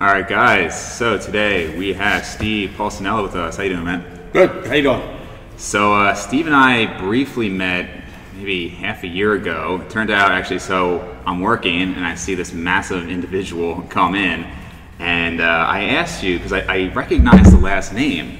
All right, guys. So today we have Steve Pulcinella with us. How you doing, man? Good. How you doing? So uh, Steve and I briefly met maybe half a year ago. It turned out actually, so I'm working and I see this massive individual come in, and uh, I asked you because I, I recognized the last name,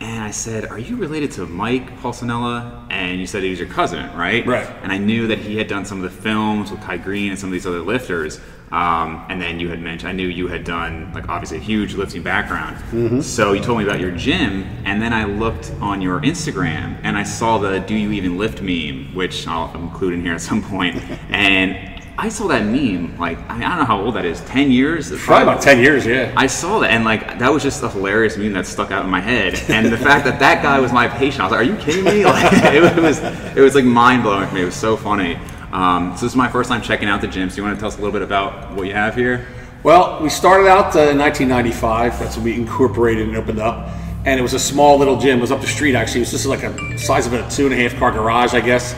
and I said, "Are you related to Mike Pulcinella?" And you said he was your cousin, right? Right. And I knew that he had done some of the films with Kai Greene and some of these other lifters. Um, and then you had mentioned, I knew you had done like obviously a huge lifting background. So you told me about your gym, and then I looked on your Instagram and I saw the "Do you even lift?" meme, which I'll include in here at some point. and I saw that meme like I, mean, I don't know how old that is, ten years. Probably about ten years. Yeah. I saw that and like that was just a hilarious meme that stuck out in my head. And the fact that that guy was my patient, I was like, "Are you kidding me?" Like it, was, it was like mind blowing for me. It was so funny. Um, so this is my first time checking out the gym. So you want to tell us a little bit about what you have here? Well, we started out uh, in 1995. That's when we incorporated and opened up, and it was a small little gym. It was up the street actually. It was just like a size of a two and a half car garage, I guess.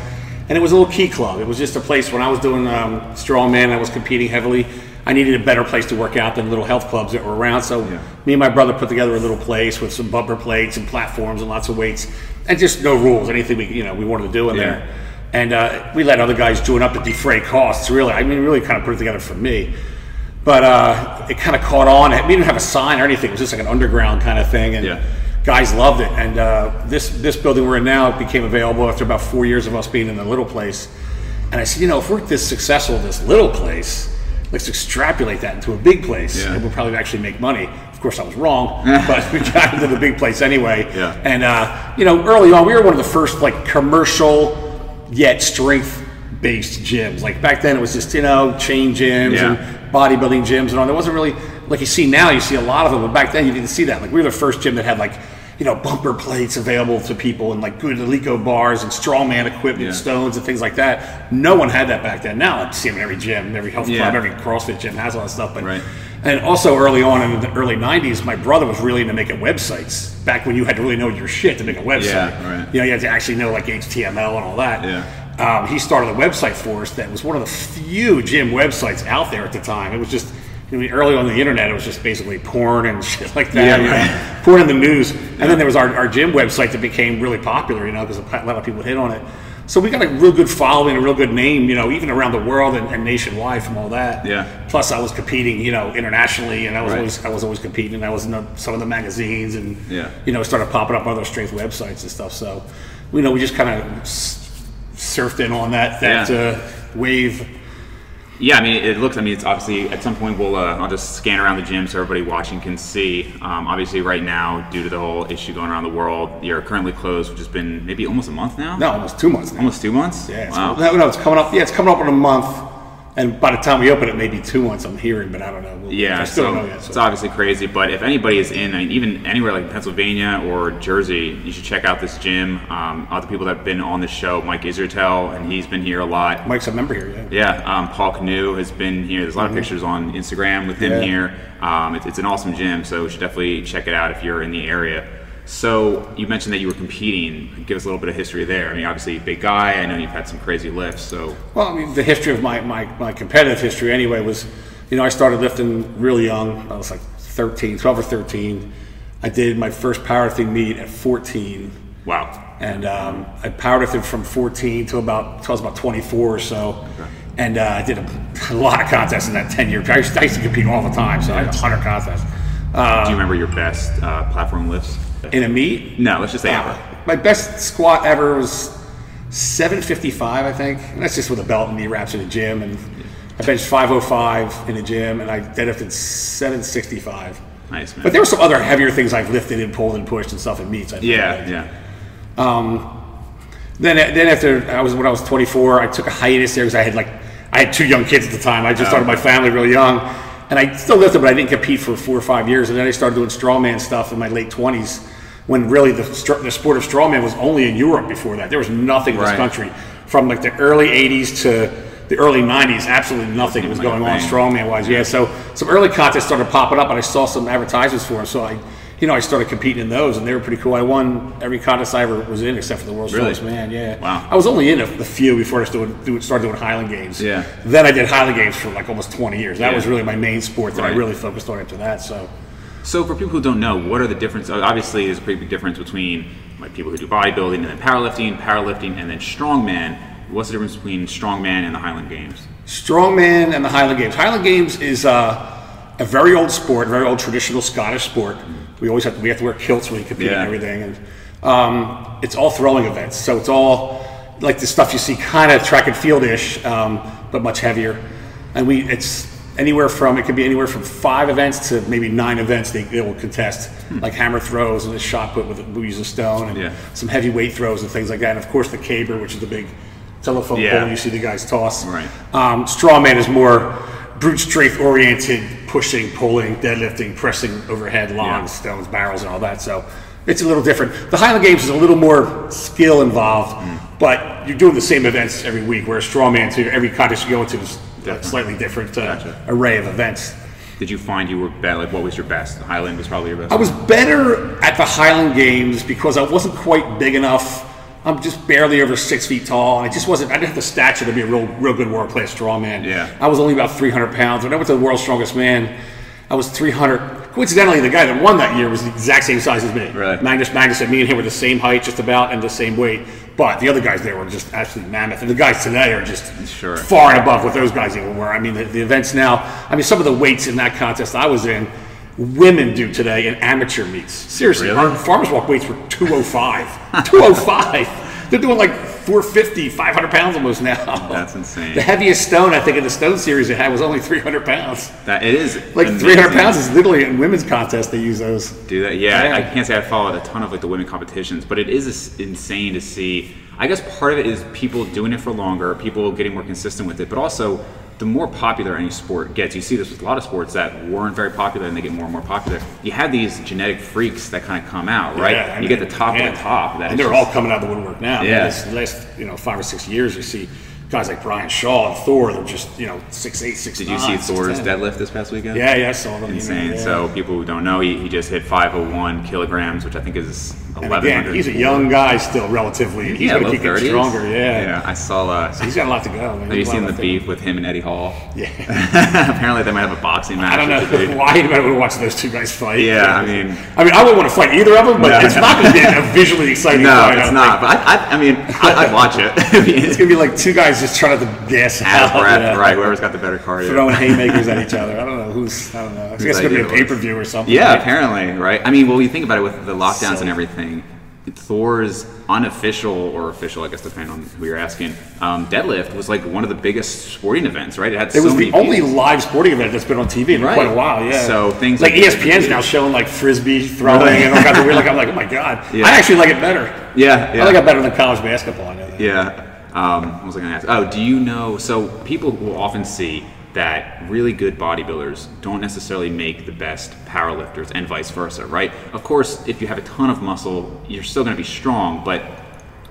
And it was a little key club. It was just a place when I was doing um, strongman. I was competing heavily. I needed a better place to work out than little health clubs that were around. So Yeah. me and my brother put together a little place with some bumper plates and platforms and lots of weights, and just no rules. Anything we you know we wanted to do in Yeah. there. And uh, we let other guys join up to defray costs. Really, I mean, really kind of put it together for me. But uh, it kind of caught on. We didn't have a sign or anything. It was just like an underground kind of thing, and Yeah. guys loved it. And uh, this this building we're in now became available after about four years of us being in the little place. And I said, you know, if we're this successful in this little place, let's extrapolate that into a big place, Yeah. and we'll probably actually make money. Of course, I was wrong, but we got into the big place anyway. Yeah. And uh, you know, early on, we were one of the first like commercial yet strength based gyms. Like back then, it was just you know chain gyms Yeah. and bodybuilding gyms and all. There wasn't really like you see now. You see a lot of them, but back then you didn't see that. Like we were the first gym that had like you know bumper plates available to people and like good Eleiko bars and strongman equipment, Yeah. stones and things like that. No one had that back then. Now I see them in every gym, every health Yeah. club, every CrossFit gym has all that stuff. But Right. And also early on in the early '90s, my brother was really into making websites. Back when you had to really know your shit to make a website. Yeah, right. You know, you had to actually know like HTML and all that. Yeah. Um, he started a website for us that was one of the few gym websites out there at the time. It was just, I mean, early on the internet, it was just basically porn and shit like that. Yeah, right. porn in the news. And then there was our, our gym website that became really popular, you know, because a lot of people hit on it. So we got a real good following, a real good name, you know, even around the world and, and nationwide from all that. Yeah. Plus, I was competing, you know, internationally, and I was Right. always I was always competing. And I was in the, some of the magazines, and Yeah. you know, started popping up on other strength websites and stuff. So, you know, we just kind of surfed in on that that Yeah. uh, wave. Yeah, I mean, it looks. I mean, it's obviously at some point we'll. Uh, I'll just scan around the gym so everybody watching can see. Um, obviously, right now, due to the whole issue going around the world, you're currently closed, which has been maybe almost a month now. No, almost two months now. almost two months. Yeah, wow. no, no, it's coming up. Yeah, it's coming up in a month, and by the time we open it, maybe two months. I'm hearing, but I don't know. We'll, Yeah, I still so, don't know yet. it's obviously crazy. But if anybody is in, I mean, even anywhere like Pennsylvania or Jersey, you should check out this gym. Um, other people that have been on the show, Mike Israetel, and he's been here a lot. Mike's a member here. Yeah. Yeah, um, Paul Canoe has been here. There's a lot of pictures on Instagram with him Mm-hmm. Yeah. here. Um, it's, it's an awesome gym, so you should definitely check it out if you're in the area. So you mentioned that you were competing. Give us a little bit of history there. I mean, obviously, big guy. I know you've had some crazy lifts. So Well, I mean, the history of my, my, my competitive history anyway was, you know, I started lifting really young. I was like 13, 12 or 13. I did my first powerlifting meet at 14. wow. And um, I powerlifted from 14 to about, till I was about 24 or so. And uh, I did a, a lot of contests in that 10 year period. I used, I used to compete all the time, so I had 100 contests. Do you remember your best uh, platform lifts? In a meet, No, let's just say ever. Ah, my best squat ever was 755, I think. And that's just with a belt and knee wraps in the gym. And I benched 505 in the gym, and I deadlifted 765. Nice man. But there were some other heavier things I've lifted and pulled and pushed and stuff in meets. I yeah, yeah. Um, then, then after I was when I was 24, I took a hiatus there because I had like I had two young kids at the time. I just oh. started my family really young, and I still lifted, but I didn't compete for four or five years. And then I started doing strongman stuff in my late 20s, when really the the sport of strongman was only in Europe before that. There was nothing in this Right. country from like the early 80s to the early 90s. Absolutely nothing was going on strongman wise. Yeah, so some early contests started popping up, and I saw some advertisements for them. So I you know, I started competing in those, and they were pretty cool. I won every contest I ever was in, except for the World's Really? Strongest Man. Yeah. Wow. I was only in a, a few before I started doing, started doing Highland Games. Yeah. Then I did Highland Games for like almost 20 years. That Yeah. was really my main sport that I really focused on after that. So. So for people who don't know, what are the differences? Obviously, there's a pretty big difference between like people who do bodybuilding and then powerlifting, powerlifting, and then strongman. What's the difference between strongman and the Highland Games? Strongman and the Highland Games. Highland Games is uh, a very old sport, very old traditional Scottish sport. We always have to, we have to wear kilts when we compete Yeah. and everything, and um, it's all throwing events. So it's all like the stuff you see, kind of track and field ish, um, but much heavier. And we it's anywhere from it could be anywhere from five events to maybe nine events they, they will contest, like hammer throws and a shot put with use a stone and Yeah. some heavy weight throws and things like that. And of course the caber, which is the big telephone Yeah. pole you see the guys toss. Right. Um, strongman is more brute strength oriented, pushing, pulling, deadlifting, pressing overhead, longs, Yeah. stones, barrels, and all that. So it's a little different. The Highland Games is a little more skill involved, Mm. but you're doing the same events every week. Whereas strongman, to every contest you go into is a Different. slightly different uh, Gotcha. array of events. Did you find you were better? Like, what was your best? The Highland was probably your best. I was better at the Highland Games because I wasn't quite big enough. I'm just barely over six feet tall. I just wasn't. I didn't have the stature to be a real, real good world class strongman. Yeah. I was only about 300 pounds. When I went to the World's Strongest Man, I was 300. Coincidentally, the guy that won that year was the exact same size as me. Right. Magnus Magnus and me and him were the same height, just about, and the same weight. But the other guys there were just absolutely mammoth, and the guys today are just Sure. far and above what those guys even were. I mean, the, the events now. I mean, some of the weights in that contest I was in, women do today in amateur meets. Seriously, Really? our farmers walk weights were 205. 205. They're doing like 450, 500 pounds almost now. That's insane. The heaviest stone I think in the stone series it had was only 300 pounds. That it is Like amazing. 300 pounds is literally in women's contests they use those. Do that? Yeah, Yeah. I can't say I followed a ton of like the women competitions, but it is is- insane to see. I guess part of it is people doing it for longer, people getting more consistent with it, but also the more popular any sport gets. You see this with a lot of sports that weren't very popular and they get more and more popular. You have these genetic freaks that kind of come out, right? Yeah, you mean, get the top yeah. of the top. That and they're just- all coming out of the woodwork now. I mean, Yeah. this last you know five or six years, you see guys like Brian Shaw and Thor. They're just you know six eight, six Did you see Thor's deadlift this past weekend? Yeah, yeah, I saw them. you know, Insane. yeah. So people who don't know, he, he just hit 501 kilograms, which I think is and 1100. again, he's a young guy still, relatively. He's yeah, gonna keep getting 30s. stronger. Yeah. Yeah, I saw. Uh, he's got a lot to go. Man. Have you He's got a seen the to beef with him and Eddie Hall? Yeah. Apparently, they might have a boxing match. I don't know why anybody would watch those two guys fight. Yeah, I mean- I mean, I wouldn't want to fight either of them, but No, it's no. not going to be a visually exciting No, fight. I it's don't think. But I, I, I mean, I, I'd watch it. It's going to be like two guys just trying to gas out out, of breath, yeah. right? Whoever's got the better cardio. throwing haymakers at each other. I don't know who's. I don't know. I guess it's going to be a pay per view or something. Yeah, right? apparently, right? I mean, well, you think about it with the lockdowns So- and everything. Thor's unofficial or official, I guess, depending on who you're asking, um, deadlift was like one of the biggest sporting events, right? It had It so was the only views. live sporting event that's been on TV in Right. quite a while. Yeah. So things like like- ESPN's now showing like frisbee throwing Really? and all kinds of weird. Like I'm like, oh my god, Yeah. I actually like it better. Yeah, yeah. I like it better than college basketball. I know that. Yeah. Um, what was I going to ask? Oh, do you know? So people will often see that really good bodybuilders don't necessarily make the best powerlifters, and vice versa, right? Of course, if you have a ton of muscle, you're still going to be strong, but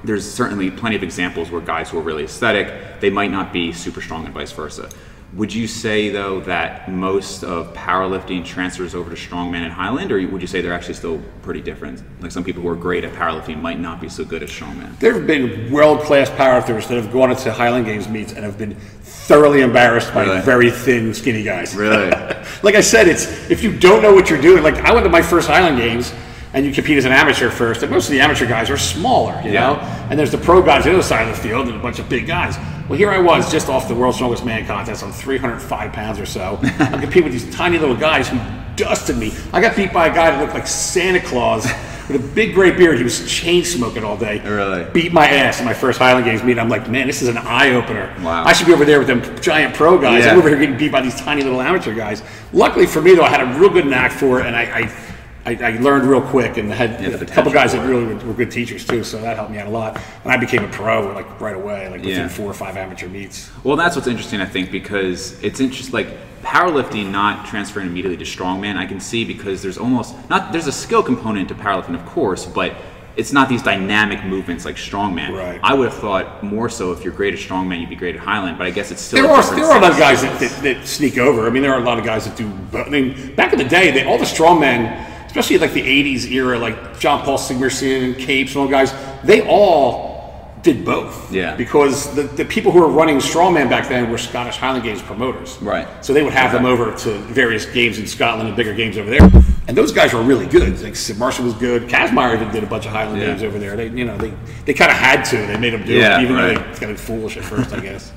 there's certainly plenty of examples where guys who are really aesthetic, they might not be super strong, and vice versa. Would you say though that most of powerlifting transfers over to strongman and Highland, or would you say they're actually still pretty different? Like some people who are great at powerlifting might not be so good at strongman. There have been world class powerlifters that have gone into Highland Games meets and have been thoroughly embarrassed by Really? very thin, skinny guys. Really? like I said, it's if you don't know what you're doing. Like I went to my first Highland Games, and you compete as an amateur first, and most of the amateur guys are smaller, you Yeah. know. And there's the pro guys on the other side of the field, and a bunch of big guys. Well, here I was, just off the World's Strongest Man contest. I'm 305 pounds or so. I'm competing with these tiny little guys who dusted me. I got beat by a guy that looked like Santa Claus. With a big gray beard, he was chain smoking all day. Really? Beat my ass in my first Highland Games meet. I'm like, man, this is an eye opener. Wow. I should be over there with them giant pro guys. Yeah. I'm over here getting beat by these tiny little amateur guys. Luckily for me, though, I had a real good knack for it, and I, I, I, I learned real quick, and had Yeah, a couple guys that really were, were good teachers too, so that helped me out a lot. And I became a pro like right away, like within Yeah. four or five amateur meets. Well, that's what's interesting, I think, because it's interesting, like powerlifting not transferring immediately to strongman. I can see because there's almost not there's a skill component to powerlifting, of course, but it's not these dynamic movements like strongman. Right. I would have thought more so if you're great at strongman, you'd be great at Highland, but I guess it's still There a are there are a lot of guys that, that, that sneak over. I mean, there are a lot of guys that do. I mean, back in the day, they, all the strongmen, especially like the '80s era, like John Paul Sigmarsson, Capes, and all guys. They all did both. Yeah. Because the, the people who were running strongman back then were Scottish Highland Games promoters. Right. So they would have them over to various games in Scotland and bigger games over there. And those guys were really good. Like Sid Marshall was good. Kazmaier even did a bunch of Highland Yeah. games over there. They, you know, they, they kind of had to. They made them do Yeah, it, even right. though they- it's kind of foolish at first, I guess.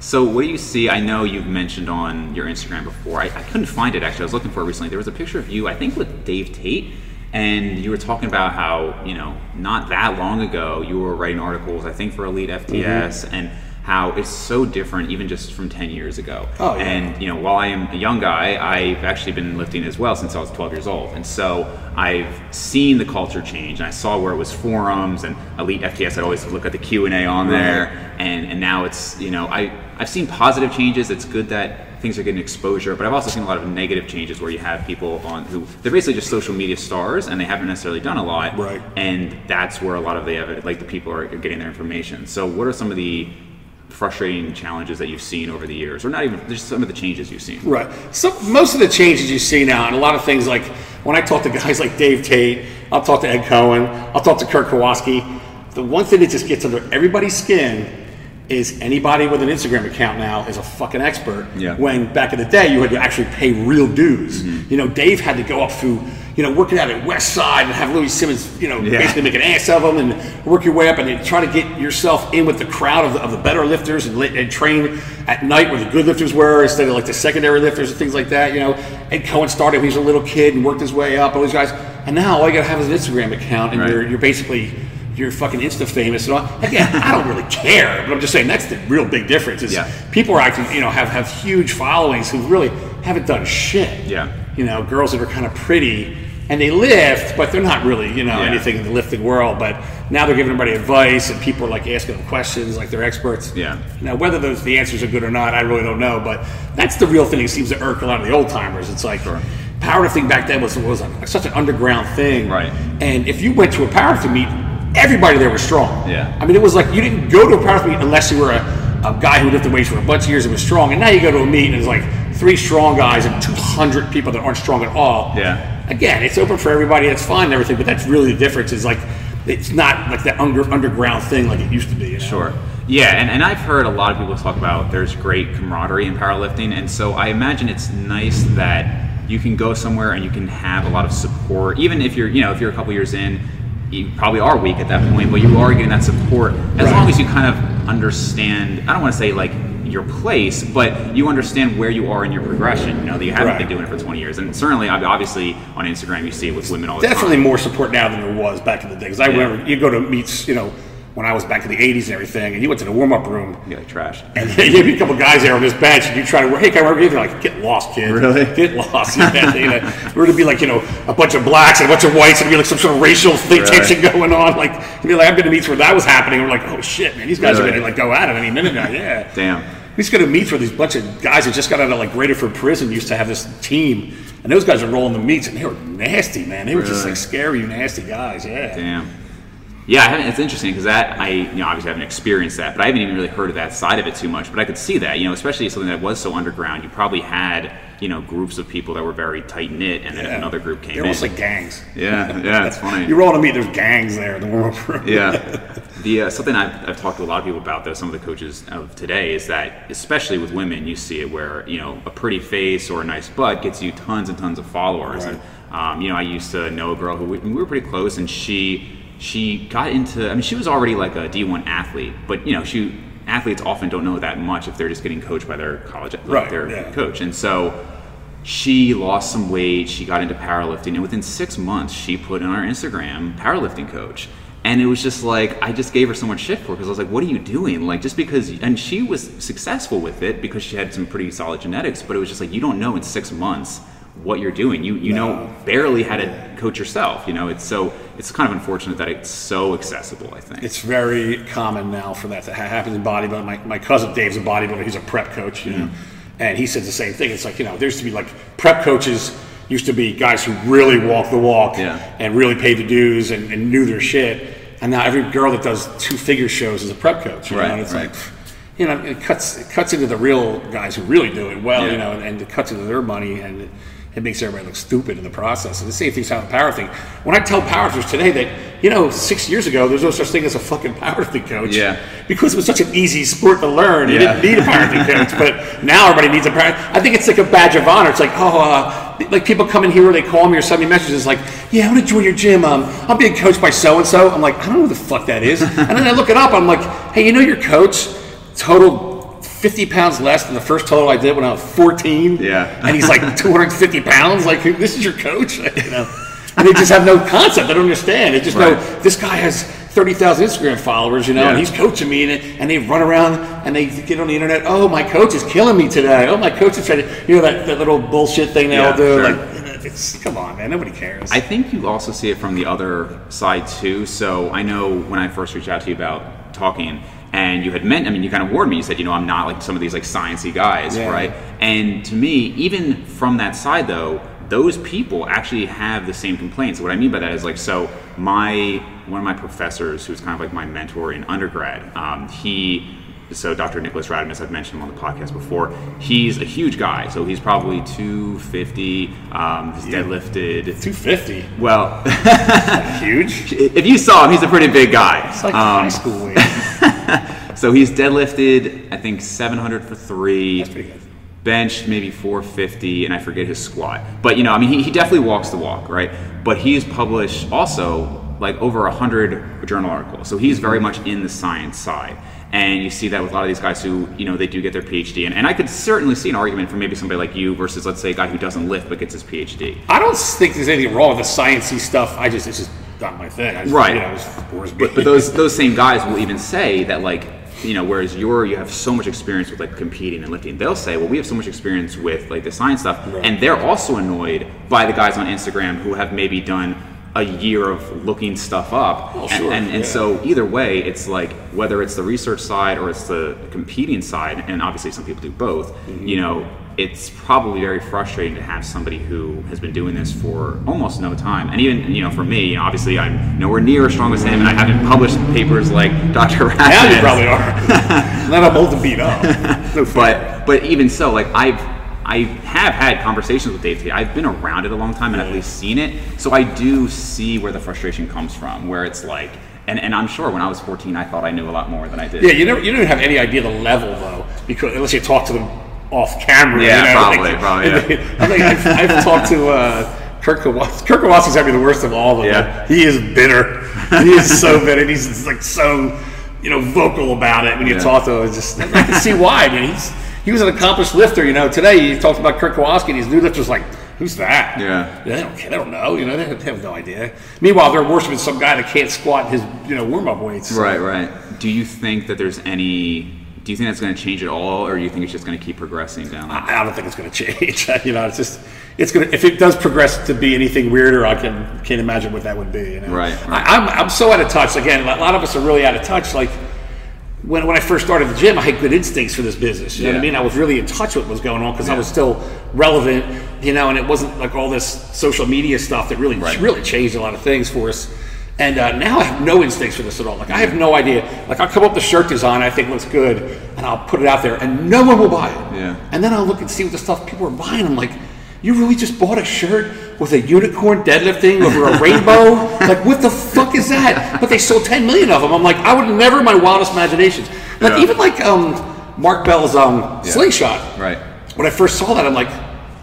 So what do you see? I know you've mentioned on your Instagram before. I, I couldn't find it actually. I was looking for it recently. There was a picture of you, I think, with Dave Tate, and you were talking about how you know not that long ago you were writing articles, I think, for Elite FTS, mm-hmm. and how it's so different even just from 10 years ago. Oh, yeah. And you know, while I am a young guy, I've actually been lifting as well since I was 12 years old, and so I've seen the culture change. And I saw where it was forums and Elite FTS. I'd always look at the Q and A on there, and and now it's you know I I've seen positive changes. It's good that things are getting exposure, but I've also seen a lot of negative changes where you have people on who they're basically just social media stars and they haven't necessarily done a lot, Right. And that's where a lot of the evidence, like the people are getting their information. So, what are some of the frustrating challenges that you've seen over the years, or not even just some of the changes you've seen? Right. So most of the changes you see now, and a lot of things like when I talk to guys like Dave Tate, I'll talk to Ed Coan, I'll talk to Kirk Karwoski. The one thing that just gets under everybody's skin is anybody with an Instagram account now is a fucking expert. Yeah. When back in the day you had to actually pay real dues. Mm-hmm. You know, Dave had to go up through, you know, working out at West Side and have Louie Simmons, you know, Yeah. basically make an ass of him and work your way up and then try to get yourself in with the crowd of the, of the better lifters and, and train at night where the good lifters were instead of like the secondary lifters and things like that. You know, Ed Coan started when he was a little kid and worked his way up. All these guys, and now all you gotta have is an Instagram account and Right. you're you're basically you're fucking insta famous and all. Again, I don't really care, but I'm just saying that's the real big difference. Is Yeah. people are acting, you know, have have huge followings who really haven't done shit. Yeah. You know, girls that are kind of pretty and they lift, but they're not really, you know, Yeah. anything in the lifting world. But now they're giving everybody advice, and people are like asking them questions, like they're experts. Yeah. Now, whether those the answers are good or not, I really don't know. But that's the real thing that seems to irk a lot of the old timers. It's like powerlifting back then was was such an underground thing. Right. And if you went to a powerlifting meet, everybody there was strong. Yeah. I mean, it was like you didn't go to a powerlifting meet unless you were a, a guy who lifted weights for a bunch of years and was strong. And now you go to a meet and there's like three strong guys and 200 people that aren't strong at all. Yeah. Again, it's open for everybody. It's fine and everything, but that's really the difference. Is like it's not like that under, underground thing like it used to be. You know? Sure. Yeah, and, and I've heard a lot of people talk about there's great camaraderie in powerlifting, and so I imagine it's nice that you can go somewhere and you can have a lot of support, even if you're, you know, if you're a couple years in, you probably are weak at that point, but you are getting that support as Right. long as you kind of understand. I don't want to say like your place, but you understand where you are in your progression. You know that you haven't been doing it for 20 years, and certainly, obviously, on Instagram you see it with women all the Definitely more support now than there was back in the day. Because I Yeah. remember you go to meets, you know, when I was back in the '80s and everything, and you went to the warm up room. You like trash. And there'd be a couple guys there on this bench, and you try to work. Hey, can I work with you? They're like, get lost, kid. Really? Get lost. Yeah, you know, we're going to be like, you know, a bunch of blacks and a bunch of whites, and be like some sort of racial thing, Really? tension going on. Like, you know, like I've been to meets where that was happening. and We're like, oh shit, man, these guys Really? are gonna like go at it any minute now. Yeah. Damn. We used to go to meets where these bunch of guys that just got out of like Graterford prison used to have this team, and those guys are rolling the meets, and they were nasty, man. They were just like scary, nasty guys. Yeah. Damn. Yeah, I haven't, it's interesting because that I, you know, obviously haven't experienced that, but I haven't even really heard of that side of it too much. But I could see that, you know, especially something that was so underground. You probably had, you know, groups of people that were very tight knit, and then Yeah. another group came They're in. almost like gangs. yeah, yeah, it's funny. You roll to meet, there's gangs there in the warm up room. yeah. The uh, something I've, I've talked to a lot of people about, though, some of the coaches of today, is that especially with women, you see it where you know a pretty face or a nice butt gets you tons and tons of followers. Right. And um, you know, I used to know a girl who we, we were pretty close, and she she got into. I mean, she was already like a D one athlete, but you know, she athletes often don't know that much if they're just getting coached by their college, like Right, their yeah. coach, and so she lost some weight she got into powerlifting and within six months she put in our instagram powerlifting coach and it was just like i just gave her so much shit for because i was like what are you doing like just because and she was successful with it because she had some pretty solid genetics but it was just like you don't know in six months what you're doing you you know barely how to coach yourself you know it's so it's kind of unfortunate that it's so accessible i think It's very common now for that to ha- happen in bodybuilding. My, my cousin Dave's a bodybuilder. He's a prep coach, you know, and he says the same thing. It's like you know, there used to be like prep coaches used to be guys who really walk the walk Yeah. and really paid the dues and, and knew their shit. And now every girl that does two figure shows is a prep coach. You Right, know? And it's right. like, you know, it cuts it cuts into the real guys who really do it well, Yeah. you know, and, and it cuts into their money and. It makes everybody look stupid in the process. And the same thing's happening with powerlifting. When I tell powerlifters today that, you know, six years ago, there's no such thing as a fucking powerlifting coach. Yeah. Because it was such an easy sport to learn. You didn't need a powerlifting coach. But now everybody needs a power. I think it's like a badge of honor. It's like, oh, uh, like people come in here or they call me or send me messages like, yeah, I want to join your gym. Um, I'm being coached by so and so. I'm like, I don't know who the fuck that is. and then I look it up. I'm like, hey, you know your coach totaled 50 pounds less than the first total I did when I was 14. Yeah. and he's like 250 pounds. Like, this is your coach, you know? And they just have no concept. They don't understand. They just know this guy has 30,000 Instagram followers, you know, and he's coaching me, and, and they run around and they get on the internet. Oh, my coach is killing me today. Oh, my coach is trying to, you know, that, that little bullshit thing they Yeah, all do. sure. Like, it's come on, man. Nobody cares. I think you also see it from the other side too. So I know when I first reached out to you about talking, and you had meant, I mean, you kind of warned me. You said, you know, I'm not like some of these like sciencey guys, Yeah. right? And to me, even from that side though, those people actually have the same complaints. What I mean by that is like, so my one of my professors, who's kind of like my mentor in undergrad, um, he so Dr. Nicholas Ratamess, I've mentioned him on the podcast before. He's a huge guy, so he's probably 250. Um, he's deadlifted 250. well, Huge. if you saw him, he's a pretty big guy. It's like Um, high school weight. so he's deadlifted, I think, 700 for three. That's pretty good. Benched maybe 450, and I forget his squat. But you know, I mean, he, he definitely walks the walk, right? But he's published also like over a hundred journal articles, so he's very much in the science side. And you see that with a lot of these guys who, you know, they do get their PhD. And, and I could certainly see an argument for maybe somebody like you versus, let's say, a guy who doesn't lift but gets his PhD. I don't think there's anything wrong with the sciencey stuff. I just, it's just not my thing. I just, Right. You know, bores me. But, but those those same guys will even say that like you know whereas you're you have so much experience with like competing and lifting they'll say well we have so much experience with like the science stuff Right. and they're also annoyed by the guys on instagram who have maybe done a year of looking stuff up Oh, and, sure, and, and yeah. so either way it's like whether it's the research side or it's the competing side and obviously some people do both Mm-hmm. you know it's probably very frustrating to have somebody who has been doing this for almost no time and even you know for me you know, obviously i'm nowhere near as strong as him and i haven't published papers like dr Rath now you probably are. then I'm old beat up. No but but even so like i've I have had conversations with Dave Tate. I've been around it a long time and I've at least seen it. So I do see where the frustration comes from, where it's like, and, and I'm sure when I was 14, I thought I knew a lot more than I did. Yeah, you never, you don't have any idea the level though, because unless you talk to them off camera. Yeah, you know, probably, like- probably, yeah. I think I've, I've talked to uh, Kirk Karwoski. Kirk Karwoski's having the worst of all of them. Yeah. He is bitter. He is so bitter. and He's like so, you know, vocal about it when you Yeah. talk to him. It's just I can see why. I mean, he's he was an accomplished lifter. You know, today he talked about Kirk Karwoski, and these new lifters like. Who's that? Yeah. They don't care. They don't know. You know, they have, they have no idea. Meanwhile, they're worshiping some guy that can't squat his, you know, warm up weights. Right, right. Do you think that there's any? Do you think that's going to change at all, or do you think it's just going to keep progressing down? that- I I don't think it's going to change. you know, it's just it's going to if it does progress to be anything weirder, I can can't imagine what that would be. You know? Right, right. I, I'm I'm so out of touch. Again, a lot of us are really out of touch. Like when when I first started the gym, I had good instincts for this business. You know what I mean? I was really in touch with what was going on because I was still relevant. You know, and it wasn't like all this social media stuff that really Right. really changed a lot of things for us. And uh, now I have no instincts for this at all. Like I have no idea. Like I'll come up with a shirt design I think looks good, and I'll put it out there, and no one will buy it. Yeah. And then I'll look and see what the stuff people are buying. I'm like, you really just bought a shirt with a unicorn deadlifting over a rainbow? like, what the fuck is that? But they sold 10 million of them. I'm like, I would never in my wildest imaginations. Like, Yeah. even like um, Mark Bell's um, slingshot. Right. When I first saw that, I'm like,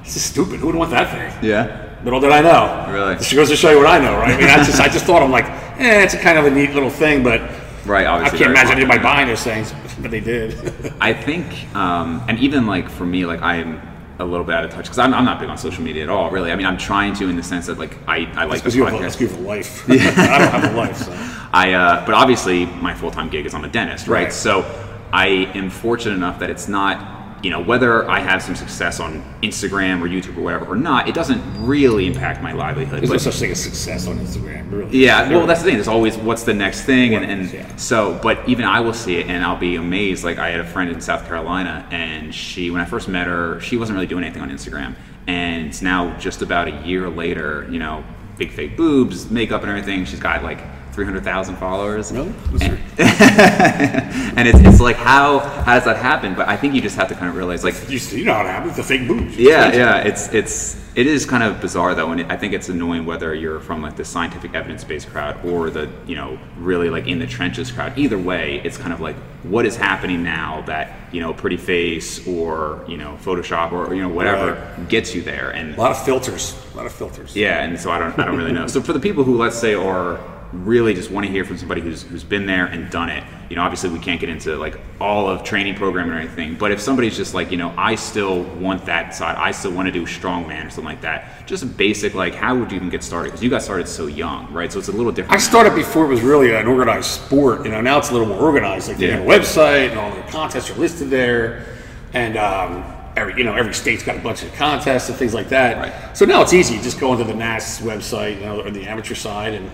this is stupid. Who would want that thing? Yeah. Little did I know. Really? This goes to show you what I know, right? I mean, I just, I just thought I'm like, eh, it's a kind of a neat little thing, but Right. obviously, I can't imagine anybody buying those things, but they did. I think, um, and even like for me, like I'm a little bit out of touch because I'm, I'm not big on social media at all. Really, I mean, I'm trying to in the sense that like I, I like the Because you have, a- podcast. that's 'cause you have a life. I don't have a life, so. I, uh, but obviously, my full time gig is I'm a dentist, right? Right. So I am fortunate enough that it's not, you know, whether I have some success on Instagram or YouTube or whatever or not, it doesn't really impact my livelihood. There's no such thing as success on Instagram, really. yeah, well, that's the thing. There's always what's the next thing, and, and Yeah. so, but even I will see it, and I'll be amazed. Like I had a friend in South Carolina, and she, when I first met her, she wasn't really doing anything on Instagram, and it's now just about a year later. You know, big fake boobs, makeup, and everything. She's got like 300,000 followers. Really? And, and it's, it's like how how does that happen? But I think you just have to kind of realize like You, you know how it happens. The fake boobs. yeah, yeah. It's it's it is kind of bizarre though, and it, I think it's annoying whether you're from like the scientific evidence-based crowd or the you know really like in the trenches crowd. Either way, it's kind of like what is happening now that you know pretty face or you know Photoshop or you know whatever Right. gets you there, and A lot of filters. A lot of filters. yeah, and so I don't, I don't really know. So for the people who let's say are really just want to hear from somebody who's who's been there and done it, you know, obviously we can't get into like all of training programming or anything. But if somebody's just like, you know, I still want that side, I still want to do strongman or something like that. Just basic like, how would you even get started? Because you got started so young, right? So it's a little different. I started before it was really an organized sport. You know, now it's a little more organized. Like they Yeah. have a website and all the contests are listed there, and um, every you know every state's got a bunch of contests and things like that. Right. So now it's easy. You just go onto the NAS website, you know, or the amateur side, and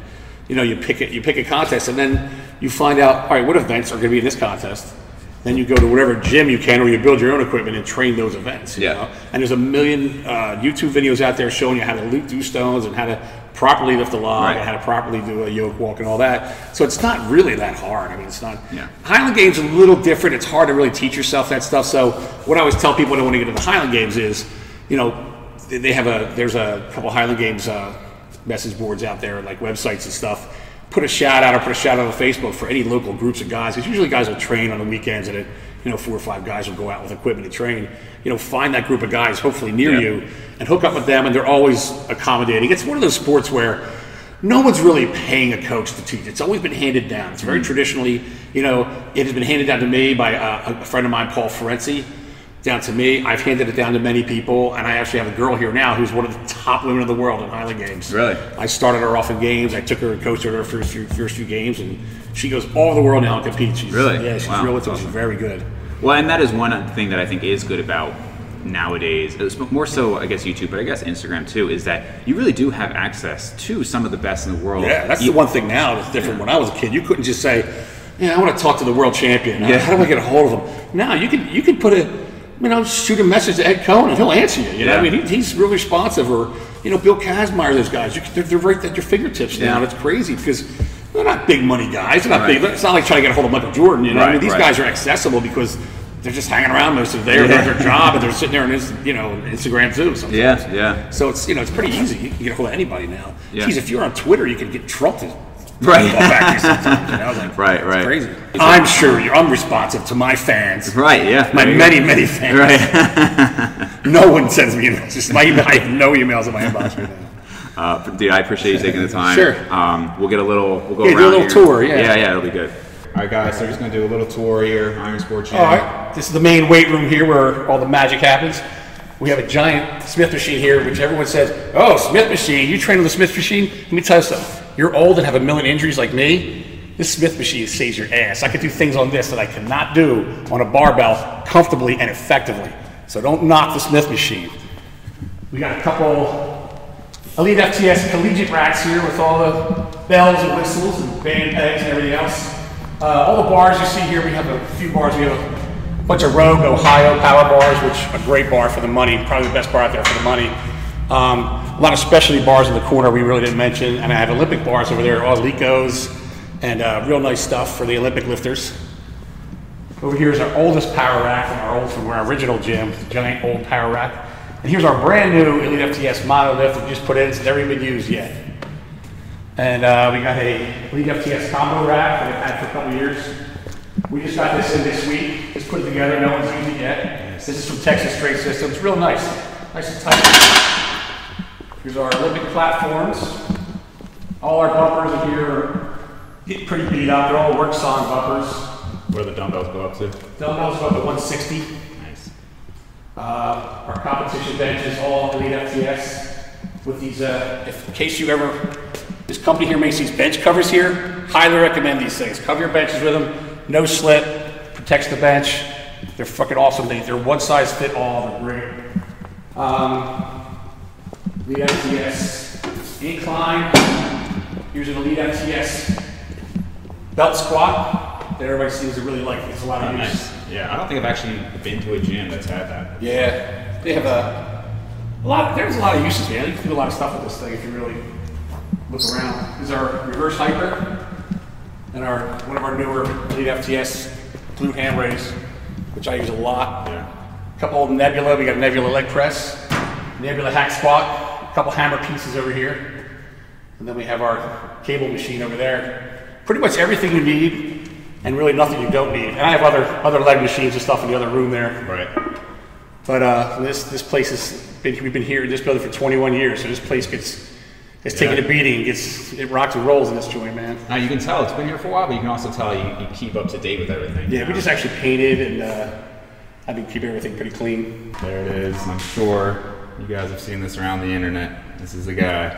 you know you pick it. You pick a contest, and then you find out all right what events are going to be in this contest. Then you go to whatever gym you can, or you build your own equipment and train those events. You Yeah. know? And there's a million uh, YouTube videos out there showing you how to loop do stones and how to properly lift a log Right. and how to properly do a yoke walk and all that. So it's not really that hard. I mean, it's not. Yeah. Highland Games are a little different. It's hard to really teach yourself that stuff. So what I always tell people when they want to get into the Highland Games is, you know, they- they have a there's a couple Highland Games uh, message boards out there, and like websites and stuff. Put a shout out or put a shout out on Facebook for any local groups of guys. Because usually guys will train on the weekends and it, you know, four or five guys will go out with equipment to train. You know, find that group of guys, hopefully near Yeah. you, and hook up with them. And they're always accommodating. It's one of those sports where no one's really paying a coach to teach. It's always been handed down. It's very traditionally, you know, it has been handed down to me by uh, a friend of mine, Paul Ferenci, down to me. I've handed it down to many people, and I actually have a girl here now who's one of the top women in the world in Highland Games. Really? I started her off in games. I took her and coached her her first few, first few games, and she goes all over the world now and competes. She's, Really? Yeah, she's Wow, real into it. She's awesome. very good. Well, and that is one thing that I think is good about nowadays. Uh, it's more so, I guess, YouTube, but I guess Instagram too, is that you really do have access to some of the best in the world. Yeah, that's You- the one thing now that's different. When I was a kid, you couldn't just say, "Yeah, I want to talk to the world champion. Yeah. How do I get a hold of him?" Now you can you can put a you know shoot a message to Ed Coan and he'll answer you. You know, Yeah. I mean, he, he's real responsive. Or you know, Bill Kazmaier, those guys, you, they're, they're right at your fingertips now. Yeah. And it's crazy because they're not big money guys. They're not Right. big. It's not like trying to get a hold of Michael Jordan. You know, I mean, these right. guys are accessible because. They're just hanging around most of the day, or they're Yeah. their job, and they're sitting there on his, you know, Instagram too. Sometimes. Yeah, yeah. So it's you know it's pretty easy. You can get a hold of anybody now. Yeah. Geez, if you're on Twitter, you can get Trump to Right. back to you sometimes. You like, Right, right. Crazy. I'm sure you're unresponsive to my fans. Right, yeah. My There you many, many fans. Right. No one sends me just my email. I have no emails in my inbox right now. Uh, dude, I appreciate you taking the time. Sure. Um, we'll get a little. We'll go Yeah, do a little here. tour, yeah. Yeah, yeah, it'll be good. All right, guys. So we're just gonna do a little tour here, Iron Sport Gym. All right, this is the main weight room here where all the magic happens. We have a giant Smith machine here, which everyone says, "Oh, Smith machine! You train on the Smith machine?" Let me tell you something. You're old and have a million injuries like me. This Smith machine saves your ass. I could do things on this that I cannot do on a barbell comfortably and effectively. So don't knock the Smith machine. We got a couple Elite FTS collegiate racks here with all the bells and whistles and band pegs and everything else. Uh, all the bars you see here, we have a few bars. We have a bunch of Rogue Ohio power bars, which a great bar for the money, probably the best bar out there for the money. Um, a lot of specialty bars in the corner we really didn't mention, and I have Olympic bars over there, all Eleikos, and uh, real nice stuff for the Olympic lifters. Over here is our oldest power rack from our old from our original gym, the giant old power rack. And here's our brand new Elite FTS monolift that we just put in. It's never even been used yet. And uh, we got a Elite FTS combo rack that we've had for a couple years. We just got this in this week. Just put it together. No one's used it yet. This is from Texas Strength Systems. Real nice. Nice and tight. Here's our Olympic platforms. All our bumpers are here get pretty beat up. They're all work song bumpers. Where the dumbbells go up to? Dumbbells go up to 160. Nice. Uh, our competition bench is all Elite FTS with these. Uh, if, in case you ever, this company here makes these bench covers here. Highly recommend these things. Cover your benches with them. No slip. Protects the bench. They're fucking awesome. They, they're one size fit all. They're great. Um, Elite FTS incline. Here's an Elite FTS belt squat that everybody seems to really like. It's a lot of use. Nice. Yeah, I don't think I've actually been to a gym that's had that. Yeah, they have a, a lot. There's a lot of uses, man. You can do a lot of stuff with this thing if you really look around. This is our reverse hyper. and our one of our newer Elite FTS glute ham raise, which I use a lot. Yeah. A couple of Nebula, we got a Nebula leg press, Nebula hack squat, a couple hammer pieces over here, and then we have our cable machine over there. Pretty much everything you need, and really nothing you don't need. And I have other other leg machines and stuff in the other room there. Right. But uh, this this place has been we've been here in this building for 21 years, so this place gets it's taking a beating. Gets it rocks and rolls in this joint, man. Now you can tell it's been here for a while, but you can also tell you, you keep up to date with everything. Yeah, we just actually painted and uh, I've been keeping everything pretty clean. There it is. I'm sure you guys have seen this around the internet. This is the guy.